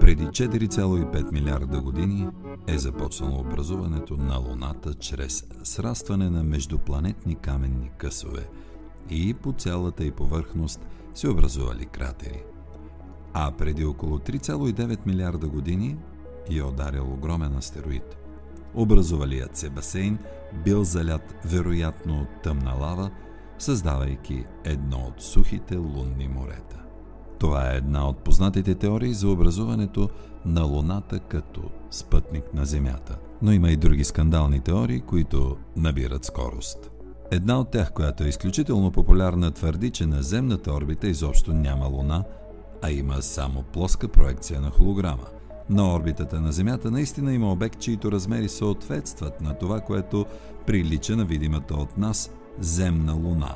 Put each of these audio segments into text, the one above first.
Преди 4,5 милиарда години е започнало образуването на Луната чрез срастване на междупланетни каменни късове и по цялата й повърхност се образували кратери. А преди около 3,9 милиарда години е ударил огромен астероид. Образувалият се басейн бил залят вероятно от тъмна лава, създавайки едно от сухите лунни морета. Това е една от познатите теории за образуването на Луната като спътник на Земята. Но има и други скандални теории, които набират скорост. Една от тях, която е изключително популярна, твърди, че на земната орбита изобщо няма Луна, а има само плоска проекция на холограма. На орбитата на Земята наистина има обект, чието размери съответстват на това, което прилича на видимата от нас земна Луна.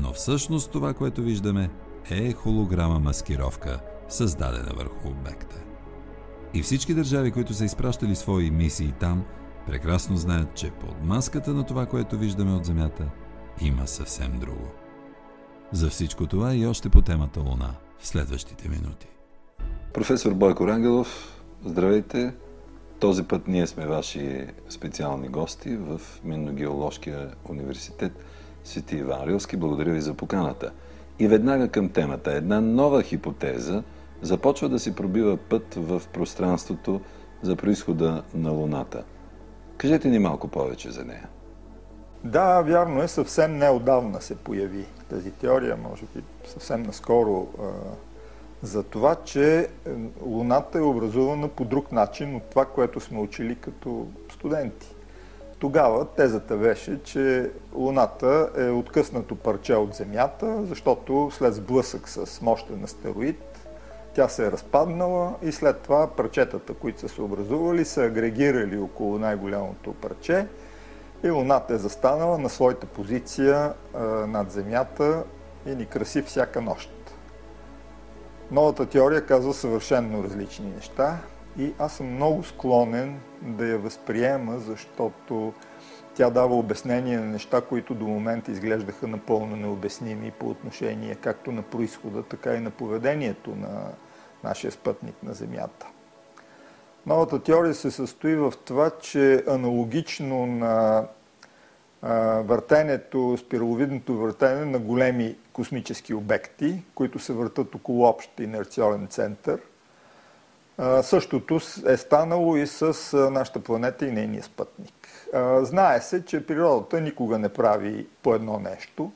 Но всъщност това, което виждаме, е холограма маскировка, създадена върху обекта. И всички държави, които са изпращали свои мисии там, прекрасно знаят, че под маската на това, което виждаме от Земята, има съвсем друго. За всичко това и още по темата Луна в следващите минути. Професор Бойко Рангелов, здравейте! Този път ние сме ваши специални гости в Минно-геоложкия университет Свети Иван Рилски. Благодаря ви за поканата – и веднага към темата. Една нова хипотеза започва да си пробива път в пространството за происхода на Луната. Кажете ни малко повече за нея. Да, вярно е, съвсем неодавна се появи тази теория, може би съвсем наскоро, за това, че Луната е образувана по друг начин от това, което сме учили като студенти. Тогава тезата беше, че Луната е откъснато парче от Земята, защото след сблъсък с мощен астероид тя се е разпаднала и след това парчетата, които са се образували, са агрегирали около най-голямото парче и Луната е застанала на своята позиция а, над Земята и ни краси всяка нощ. Новата теория казва съвършенно различни неща и аз съм много склонен да я възприема, защото тя дава обяснение на неща, които до момента изглеждаха напълно необясними по отношение както на происхода, така и на поведението на нашия спътник на Земята. Новата теория се състои в това, че аналогично на въртенето, спираловидното въртене на големи космически обекти, които се въртат около общ инерциален център – Същото е станало и с нашата планета и нейния спътник. Знае се, че природата никога не прави по едно нещо,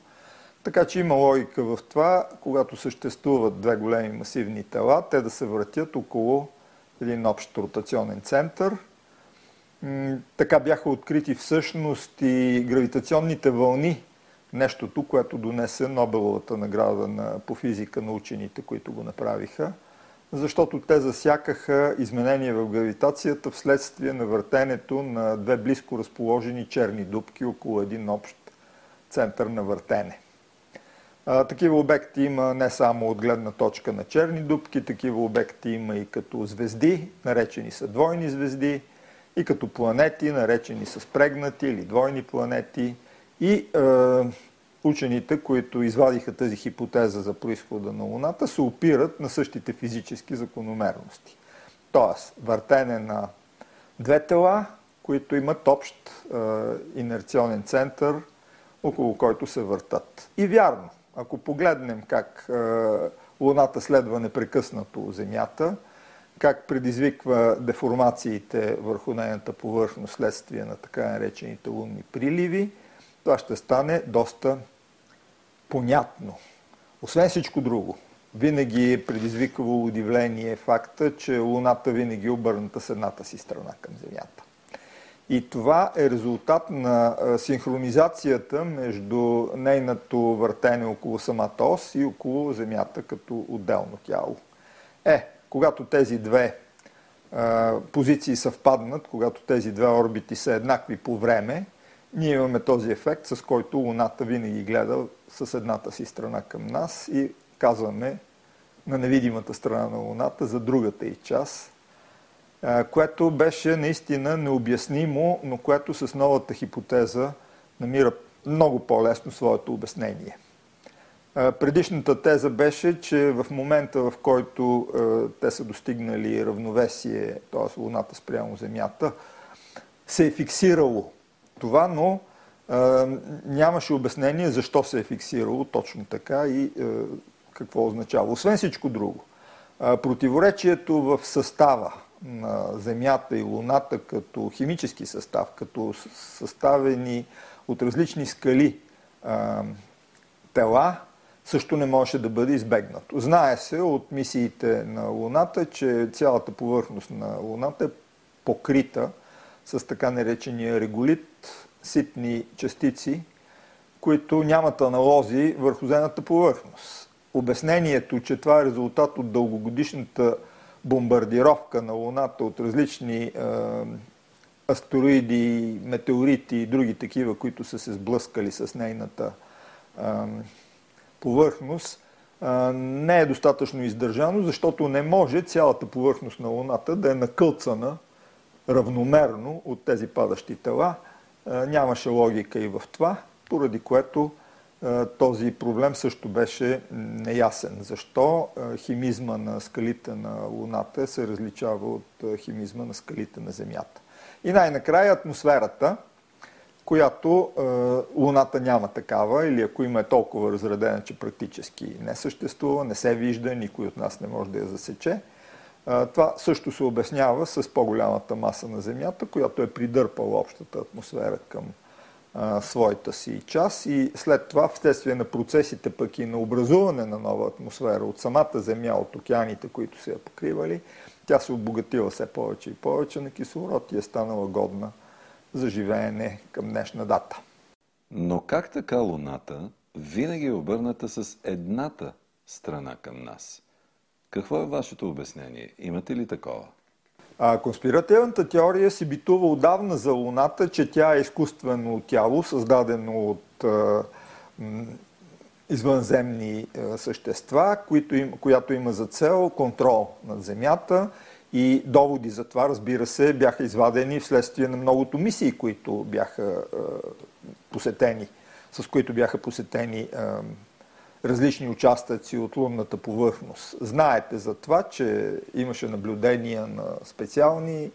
така че има логика в това, когато съществуват две големи масивни тела, те да се въртят около един общ ротационен център. Така бяха открити всъщност и гравитационните вълни, нещото, което донесе Нобеловата награда по физика на учените, които го направиха – защото те засякаха изменения в гравитацията вследствие на въртенето на две близко разположени черни дубки около един общ център на въртене. Такива обекти има не само от гледна точка на черни дубки, такива обекти има и като звезди, наречени са двойни звезди, и като планети, наречени са спрегнати или двойни планети, и е, учените, които извадиха тази хипотеза за происхода на Луната, се опират на същите физически закономерности. Тоест, въртене на две тела, които имат общ е, инерционен център, около който се въртат. И вярно, ако погледнем как е, Луната следва непрекъснато Земята, как предизвиква деформациите върху нейната повърхност следствие на така наречените лунни приливи, това ще стане доста понятно. Освен всичко друго, винаги е предизвиквало удивление факта, че Луната винаги е обърната с едната си страна към Земята. И това е резултат на синхронизацията между нейното въртене около самата ос и около Земята като отделно тяло. Е, когато тези две позиции съвпаднат, когато тези две орбити са еднакви по време, ние имаме този ефект, с който Луната винаги гледа с едната си страна към нас и казваме на невидимата страна на Луната за другата и част, което беше наистина необяснимо, но което с новата хипотеза намира много по-лесно своето обяснение. Предишната теза беше, че в момента, в който те са достигнали равновесие, т.е. Луната спрямо Земята, се е фиксирало това, но нямаше обяснение защо се е фиксирало точно така и какво означава. Освен всичко друго, противоречието в състава на Земята и Луната като химически състав, като съставени от различни скали тела, също не може да бъде избегнато. Знае се от мисиите на Луната, че цялата повърхност на Луната е покрита с така наречения реголит, ситни частици, които нямат аналози върху земната повърхност. Обяснението, че това е резултат от дългогодишната бомбардировка на Луната от различни е, астероиди, метеорити и други такива, които са се сблъскали с нейната е, повърхност, е, не е достатъчно издържано, защото не може цялата повърхност на Луната да е накълцана равномерно от тези падащи тела. Е, нямаше логика и в това, поради което е, този проблем също беше неясен. Защо е, химизма на скалите на Луната се различава от химизма на скалите на Земята. И най-накрая атмосферата, която Луната няма такава, или ако има е толкова разредена, че практически не съществува, не се вижда, никой от нас не може да я засече. Това също се обяснява с по-голямата маса на Земята, която е придърпала общата атмосфера към своята си част и след това, вследствие на процесите пък и на образуване на нова атмосфера от самата Земя, от океаните, които се я покривали, тя се обогатила все повече и повече на кислород и е станала годна за живеене към днешна дата. Но как така Луната винаги е обърната с едната страна към нас? Какво е вашето обяснение? Имате ли такова? А, конспиративната теория си битува отдавна за Луната, че тя е изкуствено тяло, създадено от а, м, извънземни а, същества, които им, която има за цел контрол над Земята и доводи за това, разбира се, бяха извадени вследствие на многото мисии, които бяха а, посетени, с които бяха посетени различни участъци от лунната повърхност. Знаете за това, че имаше наблюдения на специални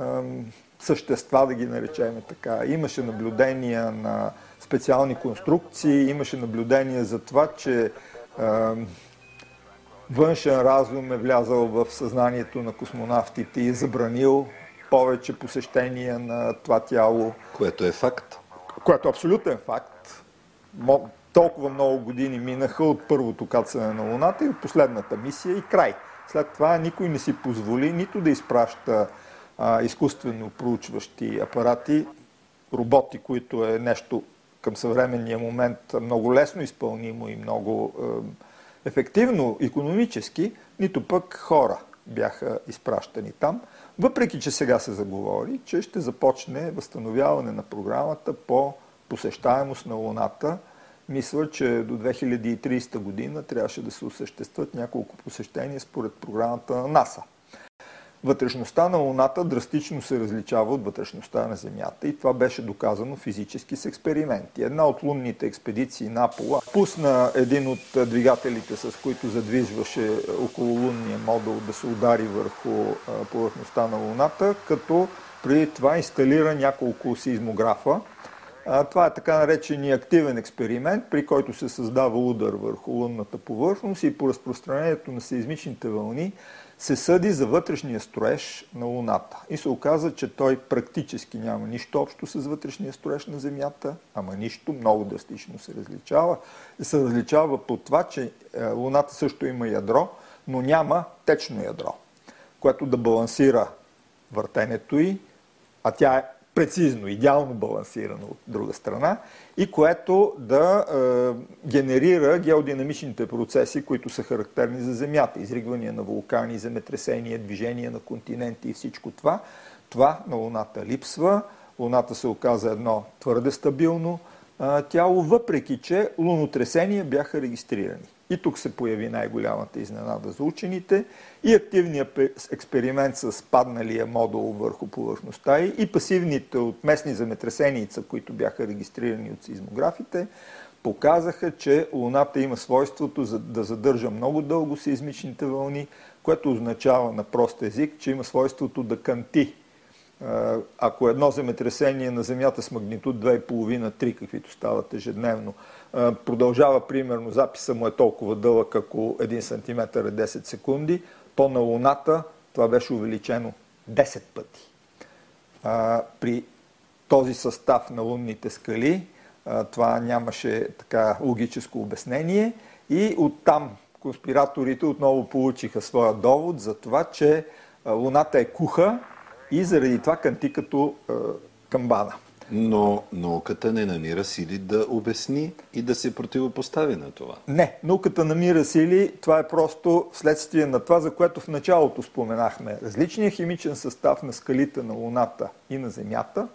ем, същества, да ги наречем така. Имаше наблюдения на специални конструкции, имаше наблюдения за това, че ем, външен разум е влязал в съзнанието на космонавтите и е забранил повече посещения на това тяло. Което е факт. Което е абсолютен факт толкова много години минаха от първото кацане на Луната и от последната мисия и край. След това никой не си позволи нито да изпраща а, изкуствено проучващи апарати, роботи, които е нещо към съвременния момент много лесно изпълнимо и много е, ефективно економически, нито пък хора бяха изпращани там. Въпреки, че сега се заговори, че ще започне възстановяване на програмата по посещаемост на Луната – мисля, че до 2030 година трябваше да се осъществят няколко посещения според програмата на НАСА. Вътрешността на Луната драстично се различава от вътрешността на Земята и това беше доказано физически с експерименти. Една от лунните експедиции на Апола пусна един от двигателите, с които задвижваше окололунния модул да се удари върху повърхността на Луната, като преди това инсталира няколко сизмографа, това е така наречения активен експеримент, при който се създава удар върху лунната повърхност и по разпространението на сейзмичните вълни се съди за вътрешния строеж на Луната. И се оказа, че той практически няма нищо общо с вътрешния строеж на Земята, ама нищо, много драстично се различава. Се различава по това, че е, Луната също има ядро, но няма течно ядро, което да балансира въртенето й, а тя е прецизно, идеално балансирано от друга страна и което да е, генерира геодинамичните процеси, които са характерни за Земята. Изригвания на вулкани, земетресения, движение на континенти и всичко това. Това на Луната липсва. Луната се оказа едно твърде стабилно е, тяло, въпреки че лунотресения бяха регистрирани. И тук се появи най-голямата изненада за учените и активният експеримент с падналия модул върху повърхността и, и пасивните от местни земетресеница, които бяха регистрирани от сизмографите. показаха, че Луната има свойството да задържа много дълго сеизмичните вълни, което означава на прост език, че има свойството да канти. Ако едно земетресение на Земята с магнитуд 2,5-3, каквито стават ежедневно, продължава примерно, записа му е толкова дълъг, ако 1 см е 10 секунди, то на Луната това беше увеличено 10 пъти. При този състав на лунните скали това нямаше така логическо обяснение и оттам конспираторите отново получиха своя довод за това, че Луната е куха и заради това канти като камбана. Но науката не намира сили да обясни и да се противопостави на това. Не, науката намира сили. Това е просто следствие на това, за което в началото споменахме. Различният химичен състав на скалите на Луната и на Земята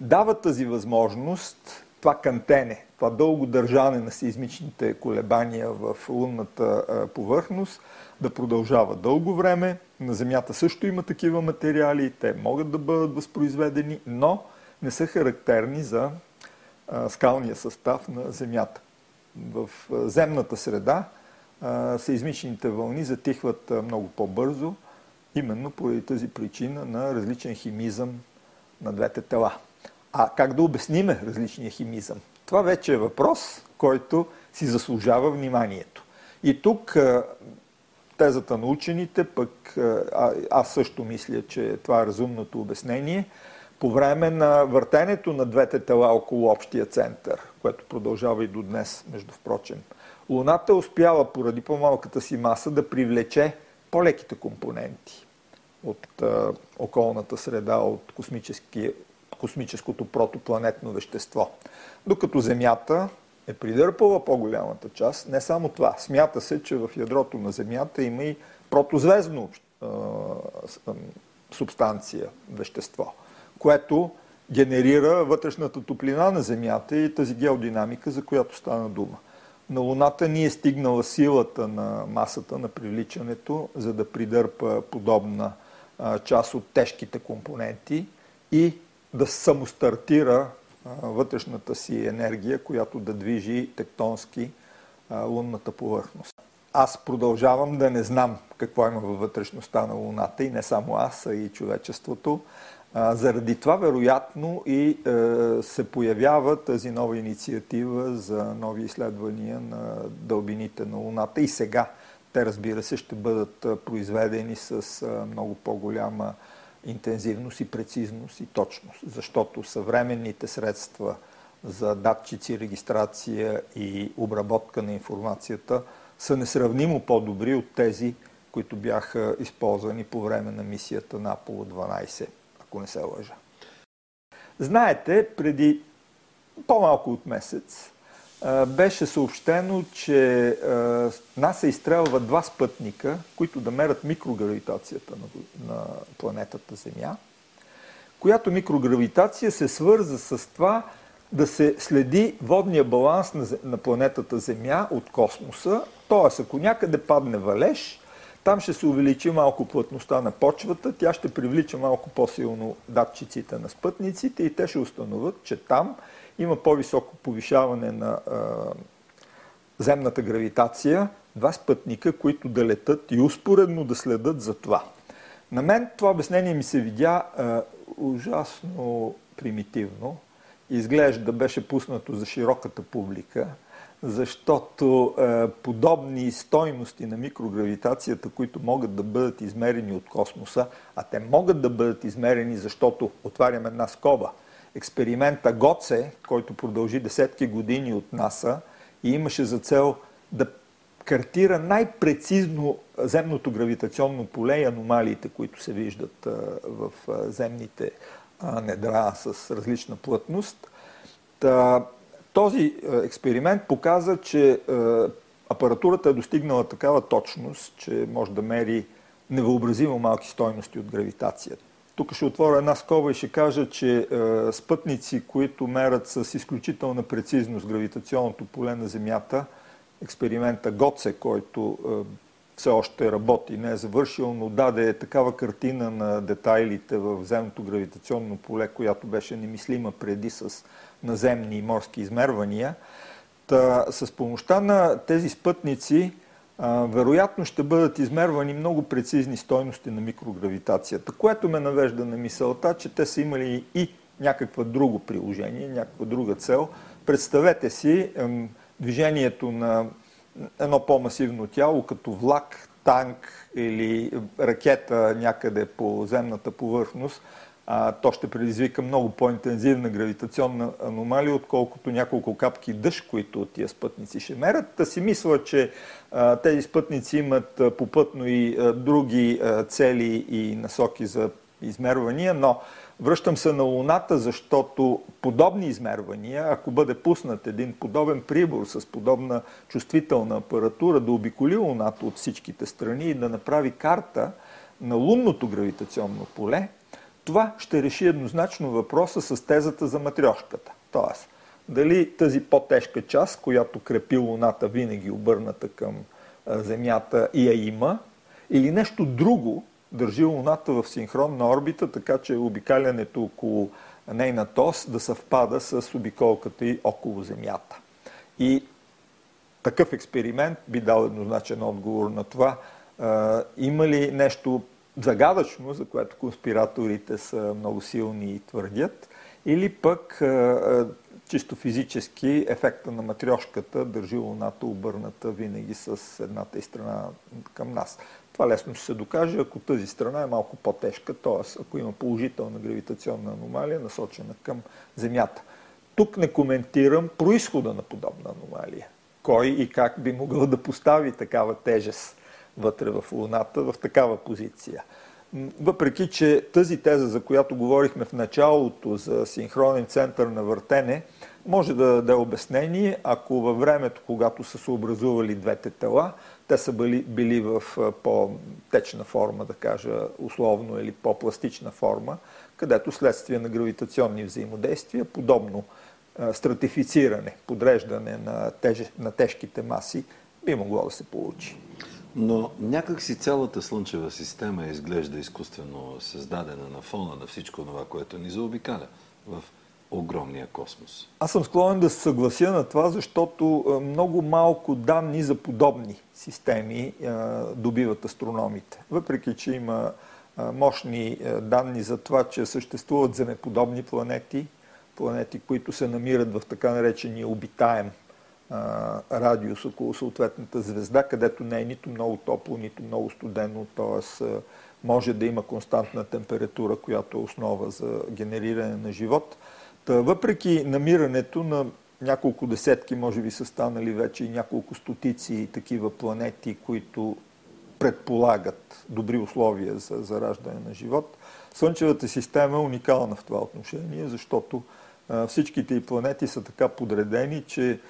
дава тази възможност, това кантене, това дълго държане на сеизмичните колебания в лунната повърхност да продължава дълго време. На Земята също има такива материали, те могат да бъдат възпроизведени, но не са характерни за скалния състав на Земята. В земната среда сеизмичните вълни затихват много по-бързо, именно поради тази причина на различен химизъм на двете тела. А как да обясниме различния химизъм? Това вече е въпрос, който си заслужава вниманието. И тук тезата на учените, пък а, аз също мисля, че това е разумното обяснение, по време на въртенето на двете тела около общия център, което продължава и до днес, между впрочем, Луната успява поради по-малката си маса да привлече по-леките компоненти от а, околната среда, от космическото протопланетно вещество. Докато Земята е придърпала по-голямата част. Не само това. Смята се, че в ядрото на Земята има и протозвездно субстанция, вещество, което генерира вътрешната топлина на Земята и тази геодинамика, за която стана дума. На Луната ни е стигнала силата на масата на привличането, за да придърпа подобна част от тежките компоненти и да самостартира вътрешната си енергия, която да движи тектонски лунната повърхност. Аз продължавам да не знам какво има във вътрешността на Луната и не само аз, а и човечеството. Заради това, вероятно, и е, се появява тази нова инициатива за нови изследвания на дълбините на Луната. И сега те, разбира се, ще бъдат произведени с много по-голяма интензивност и прецизност и точност, защото съвременните средства за датчици, регистрация и обработка на информацията са несравнимо по-добри от тези, които бяха използвани по време на мисията на Аполо 12, ако не се лъжа. Знаете, преди по-малко от месец беше съобщено, че НАСА изстрелва два спътника, които да мерят микрогравитацията на, на планетата Земя, която микрогравитация се свърза с това да се следи водния баланс на, на планетата Земя от космоса. Т.е. ако някъде падне валеж, там ще се увеличи малко плътността на почвата, тя ще привлича малко по-силно датчиците на спътниците и те ще установят, че там има по-високо повишаване на а, земната гравитация, два спътника, които да летат и успоредно да следят за това. На мен това обяснение ми се видя а, ужасно примитивно. Изглежда беше пуснато за широката публика, защото е, подобни стойности на микрогравитацията, които могат да бъдат измерени от космоса, а те могат да бъдат измерени, защото отварям една скоба – експеримента ГОЦЕ, който продължи десетки години от НАСА и имаше за цел да картира най-прецизно земното гравитационно поле и аномалиите, които се виждат в земните недра с различна плътност. Този експеримент показа, че апаратурата е достигнала такава точност, че може да мери невъобразимо малки стойности от гравитацията. Тук ще отворя една скоба и ще кажа, че е, спътници, които мерят с изключителна прецизност гравитационното поле на Земята, експеримента ГОЦЕ, който е, все още работи, не е завършил, но даде такава картина на детайлите в земното гравитационно поле, която беше немислима преди с наземни и морски измервания, Та, с помощта на тези спътници вероятно ще бъдат измервани много прецизни стойности на микрогравитацията, което ме навежда на мисълта, че те са имали и някакво друго приложение, някаква друга цел. Представете си движението на едно по-масивно тяло, като влак, танк или ракета някъде по земната повърхност, а, то ще предизвика много по-интензивна гравитационна аномалия, отколкото няколко капки дъжд, които тия спътници ще мерят. Та си мисля, че а, тези спътници имат а, попътно и а, други а, цели и насоки за измервания, но връщам се на Луната, защото подобни измервания, ако бъде пуснат един подобен прибор с подобна чувствителна апаратура да обиколи Луната от всичките страни и да направи карта на лунното гравитационно поле, това ще реши еднозначно въпроса с тезата за матрешката. Тоест, дали тази по-тежка част, която крепи Луната винаги обърната към Земята и я има, или нещо друго държи Луната в синхронна орбита, така че обикалянето около нейната ос да съвпада с обиколката и около Земята. И такъв експеримент би дал еднозначен отговор на това. Има ли нещо загадъчно, за което конспираторите са много силни и твърдят, или пък чисто физически ефекта на матрешката държи Луната обърната винаги с едната и страна към нас. Това лесно ще се докаже, ако тази страна е малко по-тежка, т.е. ако има положителна гравитационна аномалия, насочена към Земята. Тук не коментирам происхода на подобна аномалия. Кой и как би могъл да постави такава тежест вътре в Луната в такава позиция. Въпреки, че тази теза, за която говорихме в началото за синхронен център на въртене, може да даде обяснение, ако във времето, когато са се образували двете тела, те са били, били в по-течна форма, да кажа условно, или по-пластична форма, където следствие на гравитационни взаимодействия, подобно стратифициране, подреждане на, теж, на тежките маси, би могло да се получи. Но някак си цялата Слънчева система изглежда изкуствено създадена на фона на всичко това, което ни заобикаля в огромния космос. Аз съм склонен да се съглася на това, защото много малко данни за подобни системи добиват астрономите. Въпреки, че има мощни данни за това, че съществуват земеподобни планети, планети, които се намират в така наречения обитаем радиус около съответната звезда, където не е нито много топло, нито много студено, т.е. може да има константна температура, която е основа за генериране на живот. Та, въпреки намирането на няколко десетки, може би са станали вече и няколко стотици такива планети, които предполагат добри условия за зараждане на живот, Слънчевата система е уникална в това отношение, защото всичките и планети са така подредени, че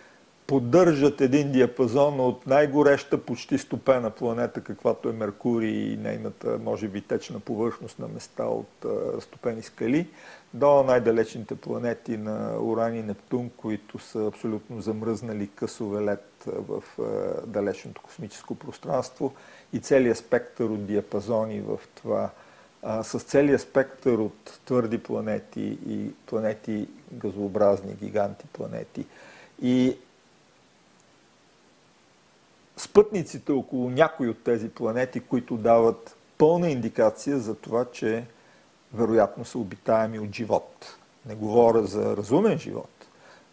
поддържат един диапазон от най-гореща, почти стопена планета, каквато е Меркурий и нейната, може би, течна повърхност на места от разтопени скали, до най-далечните планети на Уран и Нептун, които са абсолютно замръзнали късове лед в далечното космическо пространство и целият спектър от диапазони в това, с целият спектър от твърди планети и планети газообразни, гиганти планети. И спътниците около някои от тези планети, които дават пълна индикация за това, че вероятно са обитаеми от живот. Не говоря за разумен живот,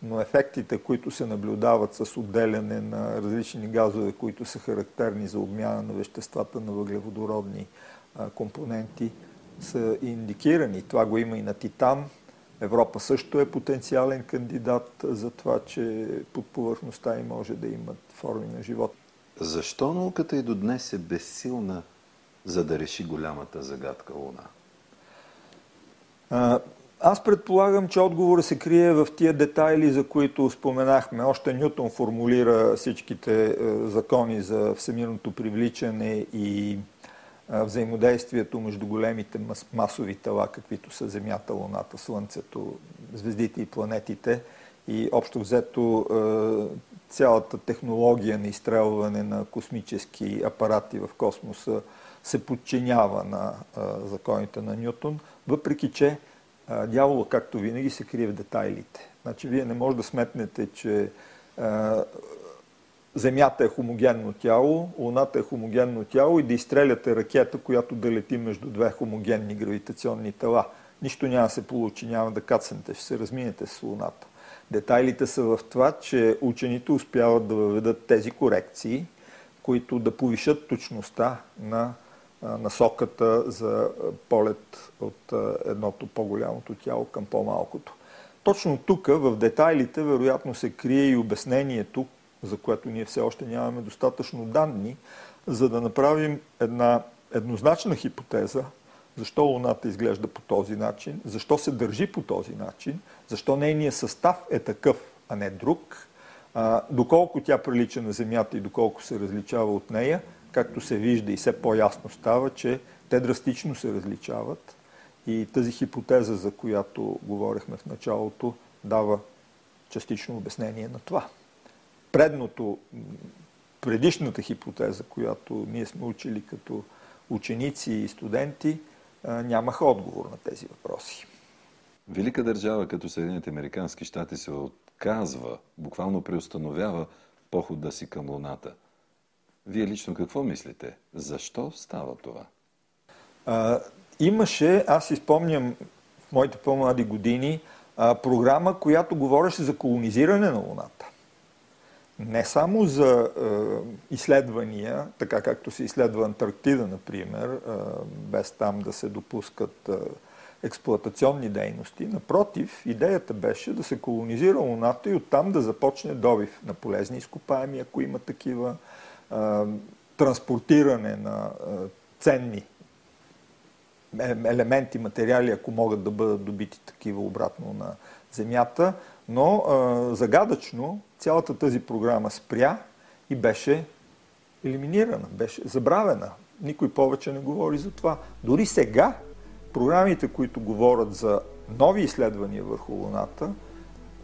но ефектите, които се наблюдават с отделяне на различни газове, които са характерни за обмяна на веществата на въглеводородни компоненти, са индикирани. Това го има и на Титан. Европа също е потенциален кандидат за това, че под повърхността и може да имат форми на живот. Защо науката и до днес е безсилна, за да реши голямата загадка Луна? А, аз предполагам, че отговора се крие в тия детайли, за които споменахме. Още Нютон формулира всичките е, закони за всемирното привличане и е, взаимодействието между големите масови тела, каквито са Земята, Луната, Слънцето, звездите и планетите. И общо взето е, цялата технология на изстрелване на космически апарати в космоса се подчинява на законите на Нютон, въпреки че дявола, както винаги, се крие в детайлите. Значи, вие не може да сметнете, че Земята е хомогенно тяло, Луната е хомогенно тяло и да изстреляте ракета, която да лети между две хомогенни гравитационни тела. Нищо няма да се получи, няма да кацнете, ще се разминете с Луната. Детайлите са в това, че учените успяват да въведат тези корекции, които да повишат точността на насоката за полет от едното по-голямото тяло към по-малкото. Точно тук, в детайлите, вероятно се крие и обяснението, за което ние все още нямаме достатъчно данни, за да направим една еднозначна хипотеза, защо Луната изглежда по този начин, защо се държи по този начин, защо нейният състав е такъв, а не друг, а, доколко тя прилича на Земята и доколко се различава от нея, както се вижда и все по-ясно става, че те драстично се различават. И тази хипотеза, за която говорихме в началото, дава частично обяснение на това. Предното, предишната хипотеза, която ние сме учили като ученици и студенти, нямаха отговор на тези въпроси. Велика държава като Съединените Американски щати се отказва, буквално преустановява похода си към Луната. Вие лично какво мислите? Защо става това? А, имаше, аз изпомням в моите по-млади години, а, програма, която говореше за колонизиране на Луната. Не само за е, изследвания, така както се изследва Антарктида, например, е, без там да се допускат е, експлуатационни дейности. Напротив, идеята беше да се колонизира Луната и оттам да започне добив на полезни изкопаеми, ако има такива, транспортиране на ценни елементи, материали, ако могат да бъдат добити такива обратно на Земята. Но загадъчно цялата тази програма спря и беше елиминирана, беше забравена. Никой повече не говори за това. Дори сега програмите, които говорят за нови изследвания върху Луната,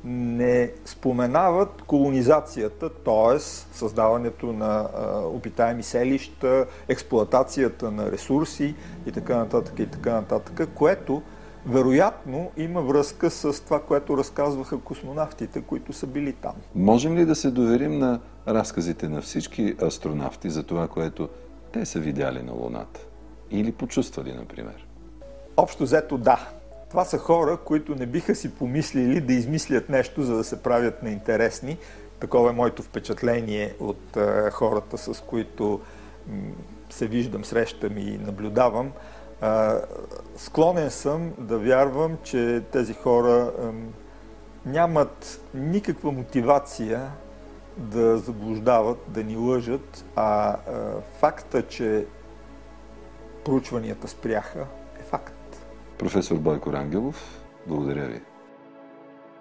не споменават колонизацията, т.е. създаването на обитаеми селища, експлоатацията на ресурси и така нататък и така нататък, което вероятно има връзка с това, което разказваха космонавтите, които са били там. Можем ли да се доверим на разказите на всички астронавти за това, което те са видяли на Луната? Или почувствали, например? Общо взето да. Това са хора, които не биха си помислили да измислят нещо, за да се правят неинтересни. Такова е моето впечатление от е, хората, с които се виждам, срещам и наблюдавам. Е, склонен съм да вярвам, че тези хора е, нямат никаква мотивация да заблуждават, да ни лъжат, а факта, че проучванията спряха, е факт. Професор Бойко Рангелов, благодаря ви.